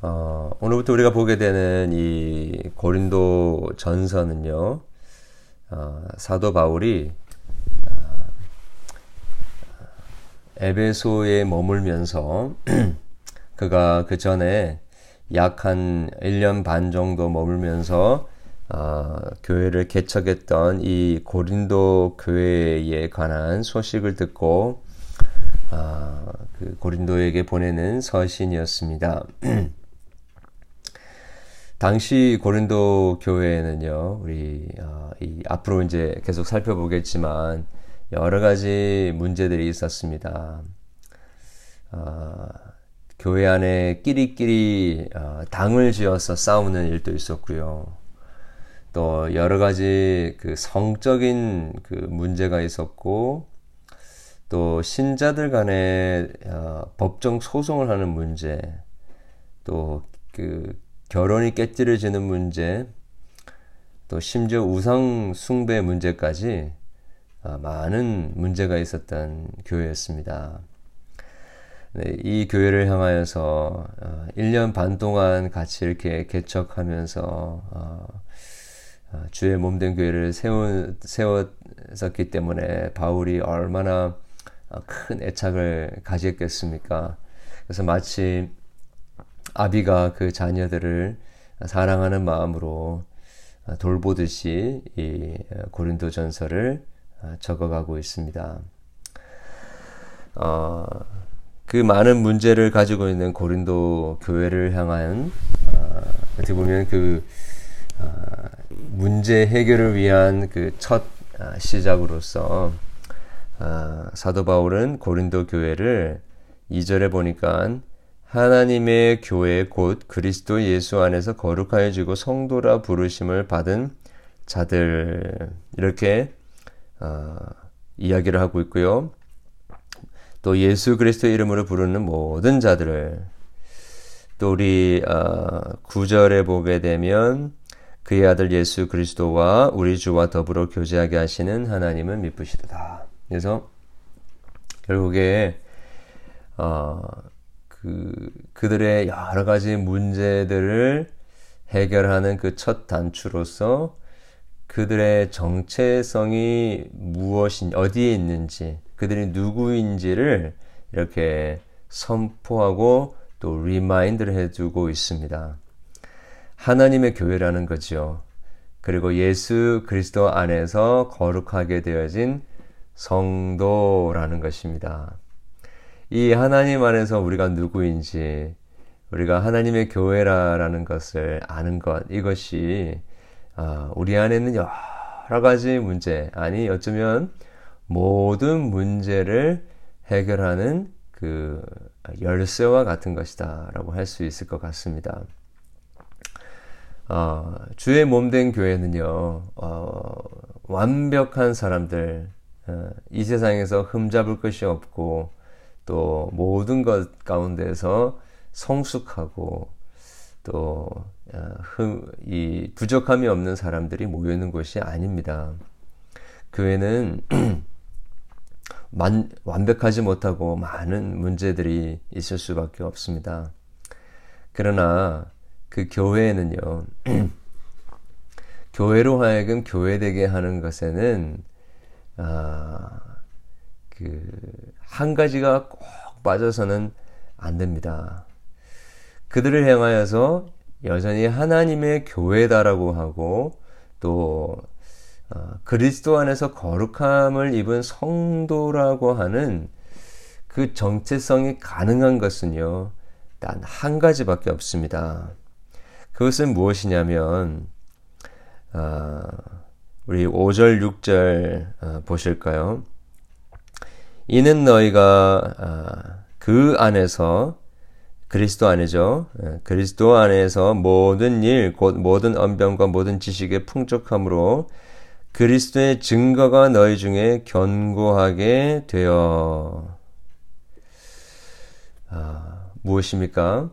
어, 오늘부터 우리가 보게 되는 이 고린도 전서는요, 어, 사도 바울이 어, 에베소에 머물면서 그가 그 전에 약 한 1년 반 정도 머물면서 어, 교회를 개척했던 이 고린도 교회에 관한 소식을 듣고 어, 그 고린도에게 보내는 서신이었습니다. 당시 고린도 교회에는요, 우리 어, 이 앞으로 이제 계속 살펴보겠지만 여러 가지 문제들이 있었습니다. 어, 교회 안에 끼리끼리 어, 당을 지어서 싸우는 일도 있었고요. 또 여러 가지 그 성적인 그 문제가 있었고 또 신자들 간에 어, 법정 소송을 하는 문제 또 그 결혼이 깨뜨려지는 문제, 또 심지어 우상 숭배 문제까지 아, 많은 문제가 있었던 교회였습니다. 네, 이 교회를 향하여서 1년 어, 반 동안 같이 이렇게 개척하면서 어, 어, 주의 몸된 교회를 세운, 세웠었기 때문에 바울이 얼마나 큰 애착을 가졌겠습니까? 그래서 마치 아비가 그 자녀들을 사랑하는 마음으로 돌보듯이 이 고린도 전서를 적어가고 있습니다. 어, 그 많은 문제를 가지고 있는 고린도 교회를 향한 어, 어떻게 보면 그 어, 문제 해결을 위한 그 첫 시작으로서 어, 사도 바울은 고린도 교회를 2절에 보니까 하나님의 교회 곧 그리스도 예수 안에서 거룩하여지고 성도라 부르심을 받은 자들 이렇게 어, 이야기를 하고 있고요. 또 예수 그리스도 이름으로 부르는 모든 자들을 또 우리 어, 9절에 보게 되면 그의 아들 예수 그리스도와 우리 주와 더불어 교제하게 하시는 하나님은 미쁘시다. 그래서 결국에 어, 그 그들의 여러 가지 문제들을 해결하는 그 첫 단추로서 그들의 정체성이 무엇인 어디에 있는지 그들이 누구인지를 이렇게 선포하고 또 remind를 해두고 있습니다. 하나님의 교회라는 거죠. 그리고 예수 그리스도 안에서 거룩하게 되어진 성도라는 것입니다. 이 하나님 안에서 우리가 누구인지 우리가 하나님의 교회라는 것을 아는 것 이것이 아, 우리 안에는 여러 가지 문제 아니 어쩌면 모든 문제를 해결하는 그 열쇠와 같은 것이다 라고 할 수 있을 것 같습니다. 어, 주의 몸된 교회는요 어, 완벽한 사람들 어, 이 세상에서 흠잡을 것이 없고 또 모든 것 가운데서 성숙하고 또이 어, 부족함이 없는 사람들이 모여 있는 곳이 아닙니다. 교회는 만, 완벽하지 못하고 많은 문제들이 있을 수밖에 없습니다. 그러나 그 교회는요, 교회로 하여금 교회되게 하는 것에는 아, 그 한 가지가 꼭 빠져서는 안 됩니다. 그들을 향하여서 여전히 하나님의 교회다라고 하고 또 어, 그리스도 안에서 거룩함을 입은 성도라고 하는 그 정체성이 가능한 것은요, 단 한 가지밖에 없습니다. 그것은 무엇이냐면, 어, 우리 5절, 6절 어, 보실까요? 이는 너희가 아, 그 안에서 그리스도 안에죠. 예, 그리스도 안에서 모든 일, 곧 모든 언변과 모든 지식의 풍족함으로 그리스도의 증거가 너희 중에 견고하게 되어 아, 무엇입니까?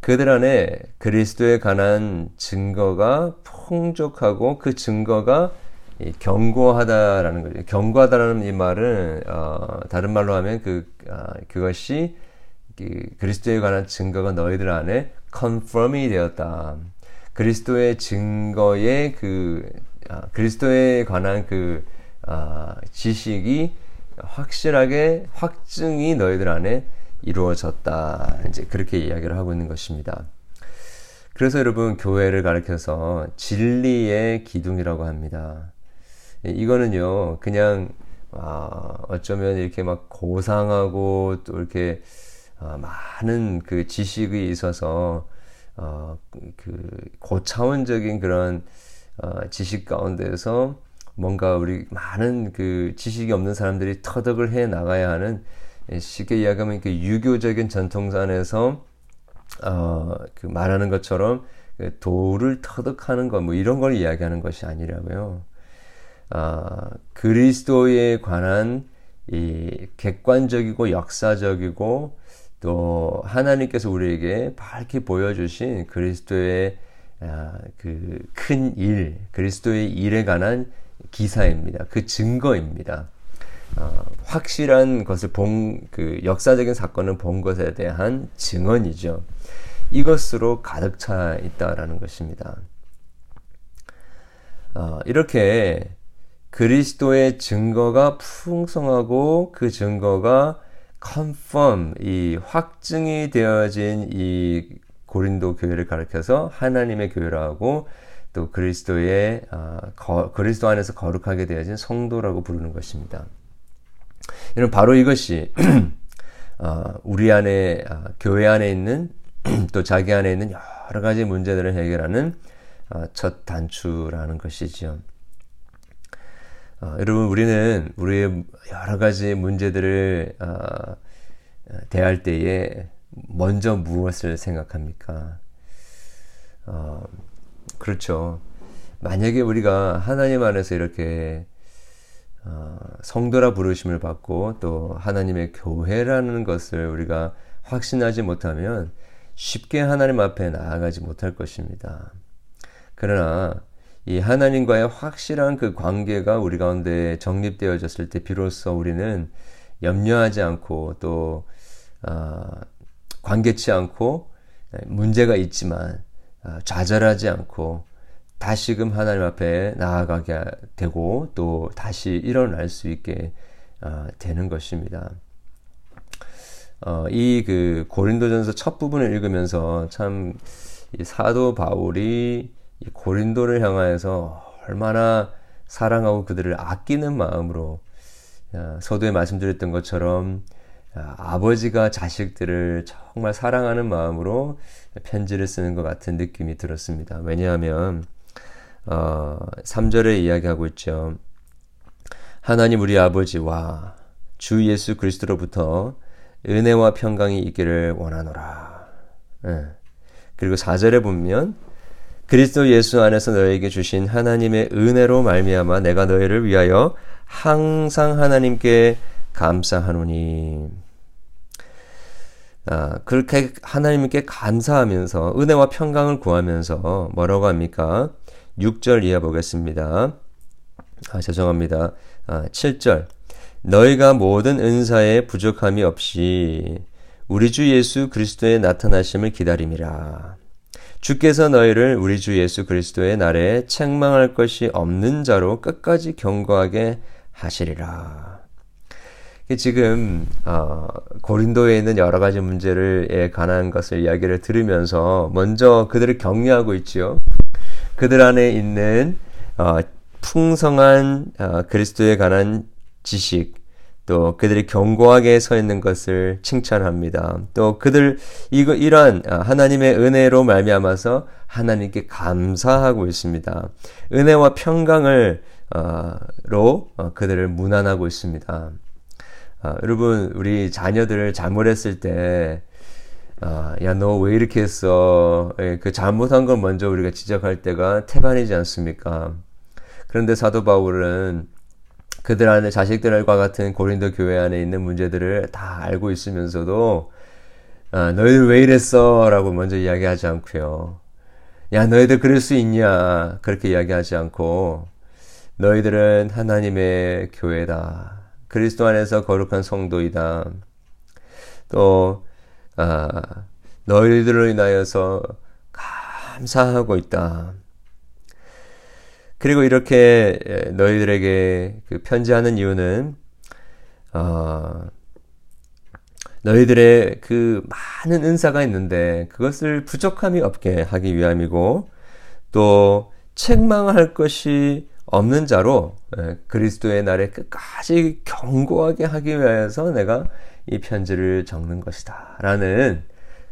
그들 안에 그리스도에 관한 증거가 풍족하고 그 증거가 경고하다라는 거죠. 경고하다라는 이 말은 어, 다른 말로 하면 그 어, 그것이 그 그리스도에 관한 증거가 너희들 안에 confirm이 되었다. 그리스도의 증거의 그 아, 그리스도에 관한 그 아, 지식이 확실하게 확증이 너희들 안에 이루어졌다. 이제 그렇게 이야기를 하고 있는 것입니다. 그래서 여러분 교회를 가르켜서 진리의 기둥이라고 합니다. 이거는요 그냥 아, 어쩌면 이렇게 막 고상하고 또 이렇게 아, 많은 그 지식이 있어서 어, 그 고차원적인 그런 어, 지식 가운데서 뭔가 우리 많은 그 지식이 없는 사람들이 터득을 해 나가야 하는 예, 쉽게 이야기하면 그 유교적인 전통산에서 어, 그 말하는 것처럼 그 도를 터득하는 것 뭐 이런 걸 이야기하는 것이 아니라고요. 아, 그리스도에 관한 이 객관적이고 역사적이고 또 하나님께서 우리에게 밝게 보여주신 그리스도의 아, 그큰 일, 그리스도의 일에 관한 기사입니다. 그 증거입니다. 어, 확실한 것을 본, 그 역사적인 사건을 본 것에 대한 증언이죠. 이것으로 가득 차 있다라는 것입니다. 어, 이렇게 그리스도의 증거가 풍성하고 그 증거가 confirm, 이 확증이 되어진 이 고린도 교회를 가르켜서 하나님의 교회라고 또 그리스도의 어, 거, 그리스도 안에서 거룩하게 되어진 성도라고 부르는 것입니다. 이런 바로 이것이 어, 우리 안에 어, 교회 안에 있는 또 자기 안에 있는 여러 가지 문제들을 해결하는 어, 첫 단추라는 것이지요. 어, 여러분 우리는 우리의 여러 가지 문제들을 어, 대할 때에 먼저 무엇을 생각합니까? 어, 그렇죠. 만약에 우리가 하나님 안에서 이렇게 어, 성도라 부르심을 받고 또 하나님의 교회라는 것을 우리가 확신하지 못하면 쉽게 하나님 앞에 나아가지 못할 것입니다. 그러나 이 하나님과의 확실한 그 관계가 우리 가운데 정립되어졌을 때 비로소 우리는 염려하지 않고 또 어, 관계치 않고 문제가 있지만 어, 좌절하지 않고 다시금 하나님 앞에 나아가게 되고 또 다시 일어날 수 있게 어, 되는 것입니다. 어, 이그 고린도전서 첫 부분을 읽으면서 참 사도 바울이 고린도를 향하여서 얼마나 사랑하고 그들을 아끼는 마음으로 서두에 말씀드렸던 것처럼 아버지가 자식들을 정말 사랑하는 마음으로 편지를 쓰는 것 같은 느낌이 들었습니다. 왜냐하면 어, 3절에 이야기하고 있죠. 하나님 우리 아버지와 주 예수 그리스도로부터 은혜와 평강이 있기를 원하노라. 예. 그리고 4절에 보면 그리스도 예수 안에서 너에게 주신 하나님의 은혜로 말미암아 내가 너희를 위하여 항상 하나님께 감사하노니. 아, 그렇게 하나님께 감사하면서 은혜와 평강을 구하면서 뭐라고 합니까? 6절 이해 보겠습니다. 아, 죄송합니다. 아, 7절. 너희가 모든 은사에 부족함이 없이 우리 주 예수 그리스도의 나타나심을 기다림이라. 주께서 너희를 우리 주 예수 그리스도의 날에 책망할 것이 없는 자로 끝까지 경고하게 하시리라. 지금 어, 고린도에 있는 여러 가지 문제를 관한 것을 이야기를 들으면서 먼저 그들을 격려하고 있지요. 그들 안에 있는 어, 풍성한 어, 그리스도에 관한 지식, 또 그들이 견고하게 서 있는 것을 칭찬합니다. 또 그들 이거 이러한 어, 하나님의 은혜로 말미암아서 하나님께 감사하고 있습니다. 은혜와 평강을 로 그들을 문안하고 있습니다. 아, 여러분 우리 자녀들을 잘못했을 때 아, 야, 너 왜 이렇게 했어? 예, 그 잘못한 걸 먼저 우리가 지적할 때가 태반이지 않습니까? 그런데 사도 바울은 그들 안에 자식들과 같은 고린도 교회 안에 있는 문제들을 다 알고 있으면서도 아, 너희들 왜 이랬어? 라고 먼저 이야기하지 않고요. 야, 너희들 그럴 수 있냐? 그렇게 이야기하지 않고 너희들은 하나님의 교회다. 그리스도 안에서 거룩한 성도이다. 또 아, 너희들로 인하여서 감사하고 있다. 그리고 이렇게 너희들에게 그 편지하는 이유는 어, 너희들의 그 많은 은사가 있는데 그것을 부족함이 없게 하기 위함이고 또 책망할 것이 없는 자로 그리스도의 날에 끝까지 경고하게 하기 위해서 내가 이 편지를 적는 것이다. 라는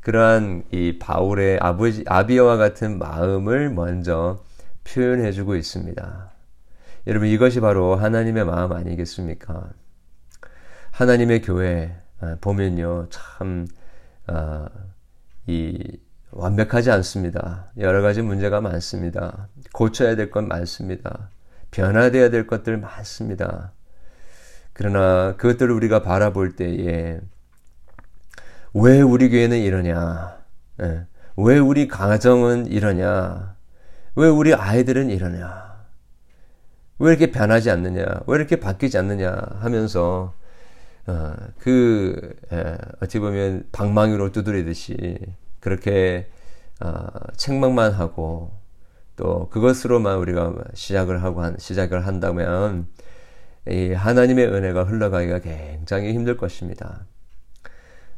그러한 이 바울의 아버지, 아비와 같은 마음을 먼저 표현해 주고 있습니다. 여러분, 이것이 바로 하나님의 마음 아니겠습니까? 하나님의 교회, 아, 보면요, 참, 아, 이, 완벽하지 않습니다. 여러 가지 문제가 많습니다. 고쳐야 될 건 많습니다. 변화되어야 될 것들 많습니다. 그러나 그것들을 우리가 바라볼 때에 왜 우리 교회는 이러냐? 예. 왜 우리 가정은 이러냐? 왜 우리 아이들은 이러냐? 왜 이렇게 변하지 않느냐? 왜 이렇게 바뀌지 않느냐? 하면서 어, 그 예, 어찌 보면 방망이로 두드리듯이 그렇게 어, 책망만 하고 또 그것으로만 우리가 시작을 하고 한, 시작을 한다면 이 하나님의 은혜가 흘러가기가 굉장히 힘들 것입니다.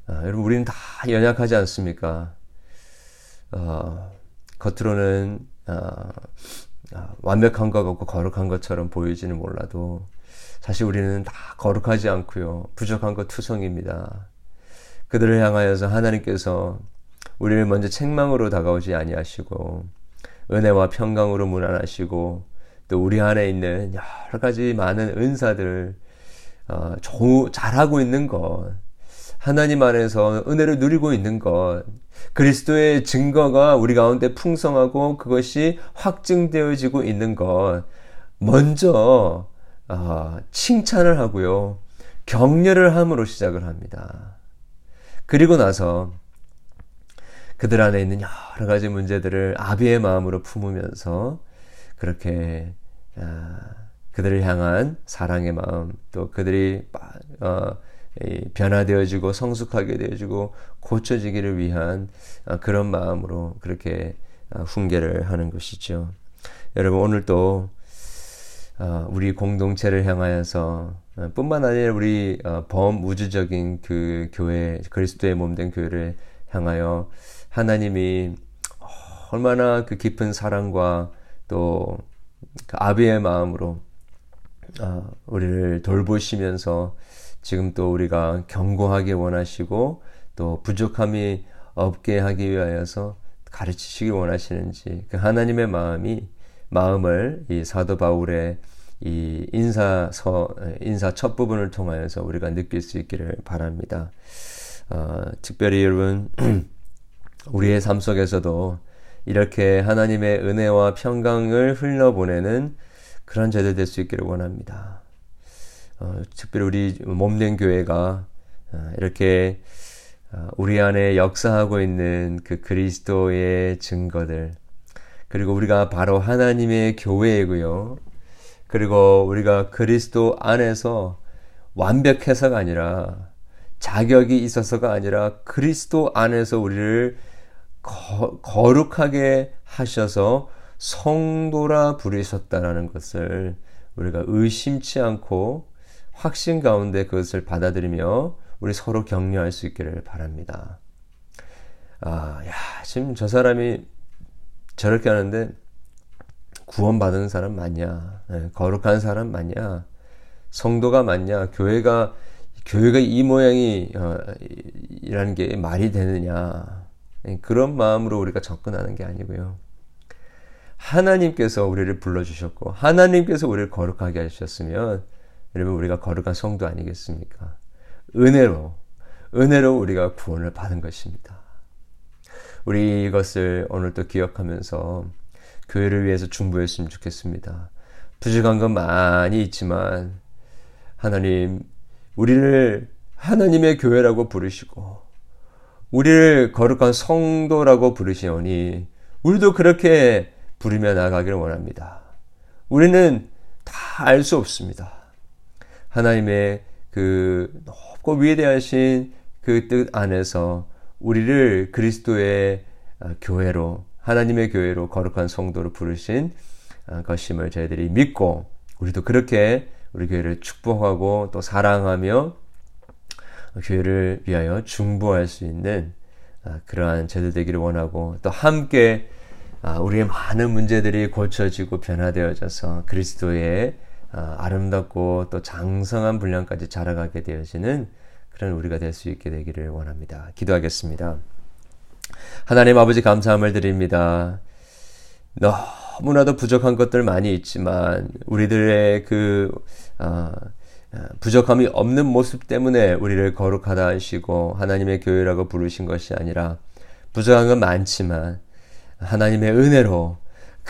아, 여러분 우리는 다 연약하지 않습니까? 어, 겉으로는 어, 어, 완벽한 것 같고 거룩한 것처럼 보이지는 몰라도 사실 우리는 다 거룩하지 않고요 부족한 것 투성입니다. 그들을 향하여서 하나님께서 우리를 먼저 책망으로 다가오지 아니하시고 은혜와 평강으로 문안하시고 또 우리 안에 있는 여러 가지 많은 은사들을 어, 잘하고 있는 것 하나님 안에서 은혜를 누리고 있는 것, 그리스도의 증거가 우리 가운데 풍성하고 그것이 확증되어지고 있는 것, 먼저 어, 칭찬을 하고요, 격려를 함으로 시작을 합니다. 그리고 나서 그들 안에 있는 여러 가지 문제들을 아비의 마음으로 품으면서 그렇게 아, 그들을 향한 사랑의 마음, 또 그들이 어, 변화되어지고 성숙하게 되어지고 고쳐지기를 위한 아, 그런 마음으로 그렇게 아, 훈계를 하는 것이죠. 여러분 오늘 또 아, 우리 공동체를 향하여서 뿐만 아니라 우리 어, 범우주적인 그 교회 그리스도의 몸된 교회를 향하여 하나님이 얼마나 그 깊은 사랑과 또 그 아비의 마음으로 우리를 돌보시면서 지금 또 우리가 경고하기 원하시고 또 부족함이 없게 하기 위하여서 가르치시기 원하시는지 그 하나님의 마음이 마음을 이 사도 바울의 이 인사서 인사 첫 부분을 통하여서 우리가 느낄 수 있기를 바랍니다. 어, 특별히 여러분 우리의 삶 속에서도 이렇게 하나님의 은혜와 평강을 흘러보내는 그런 제들 될수 있기를 원합니다. 어, 특별히 우리 몸된 교회가 어, 이렇게 어, 우리 안에 역사하고 있는 그 그리스도의 증거들 그리고 우리가 바로 하나님의 교회이고요. 그리고 우리가 그리스도 안에서 완벽해서가 아니라 자격이 있어서가 아니라 그리스도 안에서 우리를 거, 거룩하게 하셔서 성도라 부르셨다라는 것을 우리가 의심치 않고 확신 가운데 그것을 받아들이며 우리 서로 격려할 수 있기를 바랍니다. 아, 야, 지금 저 사람이 저렇게 하는데 구원받은 사람 맞냐? 네, 거룩한 사람 맞냐? 성도가 맞냐? 교회가 교회가 이 모양이 어, 이라는 게 말이 되느냐? 네, 그런 마음으로 우리가 접근하는 게 아니고요. 하나님께서 우리를 불러주셨고 하나님께서 우리를 거룩하게 하셨으면 여러분 우리가 거룩한 성도 아니겠습니까? 은혜로 은혜로 우리가 구원을 받은 것입니다. 우리 이것을 오늘 또 기억하면서 교회를 위해서 중보했으면 좋겠습니다. 부족한 건 많이 있지만 하나님 우리를 하나님의 교회라고 부르시고 우리를 거룩한 성도라고 부르시오니 우리도 그렇게 부르며 나가기를 원합니다. 우리는 다 알 수 없습니다. 하나님의 그 높고 위대하신 그 뜻 안에서 우리를 그리스도의 어, 교회로 하나님의 교회로 거룩한 성도로 부르신 어, 것임을 저희들이 믿고 우리도 그렇게 우리 교회를 축복하고 또 사랑하며 교회를 위하여 중보할 수 있는 어, 그러한 제도 되기를 원하고 또 함께 우리의 많은 문제들이 고쳐지고 변화되어져서 그리스도의 아름답고 또 장성한 분량까지 자라가게 되어지는 그런 우리가 될 수 있게 되기를 원합니다. 기도하겠습니다. 하나님 아버지 감사함을 드립니다. 너무나도 부족한 것들 많이 있지만 우리들의 그 어, 부족함이 없는 모습 때문에 우리를 거룩하다 하시고 하나님의 교회라고 부르신 것이 아니라 부족한 건 많지만 하나님의 은혜로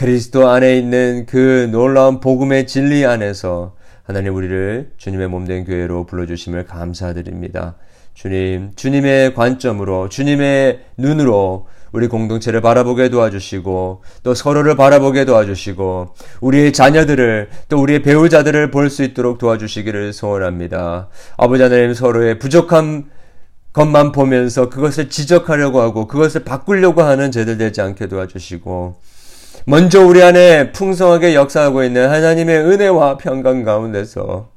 그리스도 안에 있는 그 놀라운 복음의 진리 안에서 하나님 우리를 주님의 몸된 교회로 불러주심을 감사드립니다. 주님, 주님의 관점으로, 주님의 눈으로 우리 공동체를 바라보게 도와주시고, 또 서로를 바라보게 도와주시고, 우리의 자녀들을, 또 우리의 배우자들을 볼 수 있도록 도와주시기를 소원합니다. 아버지 하나님 서로의 부족한 것만 보면서 그것을 지적하려고 하고, 그것을 바꾸려고 하는 죄들 되지 않게 도와주시고, 먼저 우리 안에 풍성하게 역사하고 있는 하나님의 은혜와 평강 가운데서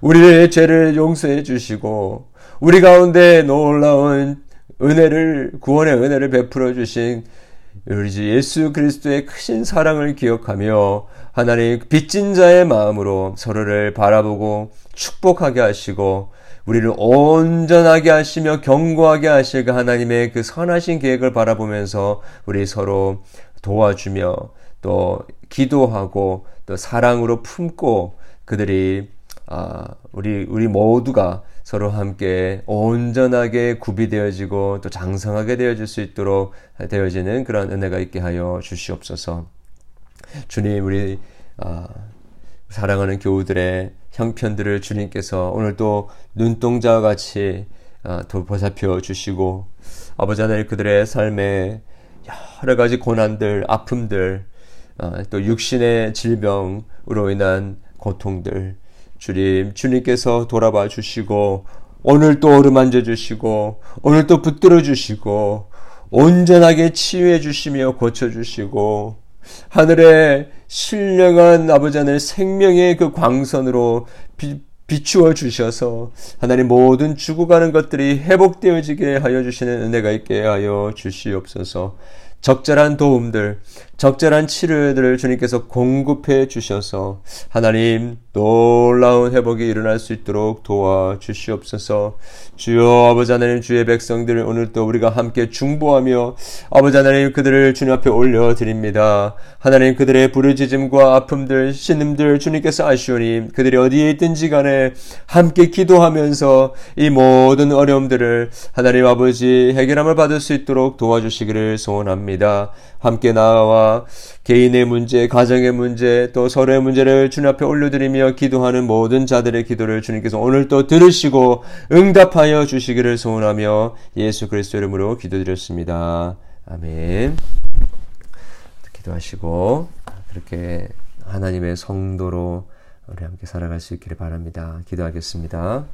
우리의 죄를 용서해 주시고 우리 가운데 놀라운 은혜를 구원의 은혜를 베풀어 주신 우리 주 예수 그리스도의 크신 사랑을 기억하며 하나님 빚진 자의 마음으로 서로를 바라보고 축복하게 하시고 우리를 온전하게 하시며 견고하게 하실 그 하나님의 그 선하신 계획을 바라보면서 우리 서로 도와주며 또 기도하고 또 사랑으로 품고 그들이 아, 우리 우리 모두가 서로 함께 온전하게 구비되어지고 또 장성하게 되어질 수 있도록 되어지는 그런 은혜가 있게 하여 주시옵소서. 주님 우리 아, 사랑하는 교우들의 형편들을 주님께서 오늘 또 눈동자와 같이 아, 보살펴 주시고 아버지 하나님 그들의 삶에 여러 가지 고난들, 아픔들, 어, 또 육신의 질병으로 인한 고통들, 주님, 주님께서 돌아봐 주시고, 오늘 또 어루만져 주시고, 오늘 또 붙들어 주시고, 온전하게 치유해 주시며 고쳐 주시고, 하늘의 신령한 아버지 하늘 생명의 그 광선으로 비, 비추어 주셔서 하나님 모든 죽어가는 것들이 회복되어지게 하여 주시는 은혜가 있게 하여 주시옵소서. 적절한 도움들, 적절한 치료들을 주님께서 공급해 주셔서 하나님 놀라운 회복이 일어날 수 있도록 도와 주시옵소서. 주여 아버지 하나님 주의 백성들을 오늘도 우리가 함께 중보하며 아버지 하나님 그들을 주님 앞에 올려 드립니다. 하나님 그들의 부르짖음과 아픔들, 신음들 주님께서 아시오니 그들이 어디에 있든지 간에 함께 기도하면서 이 모든 어려움들을 하나님 아버지 해결함을 받을 수 있도록 도와주시기를 소원합니다. 함께 나와 개인의 문제, 가정의 문제, 또 서로의 문제를 주님 앞에 올려드리며 기도하는 모든 자들의 기도를 주님께서 오늘 또 들으시고 응답하여 주시기를 소원하며 예수 그리스도 이름으로 기도드렸습니다. 아멘. 기도하시고 그렇게 하나님의 성도로 우리 함께 살아갈 수 있기를 바랍니다. 기도하겠습니다.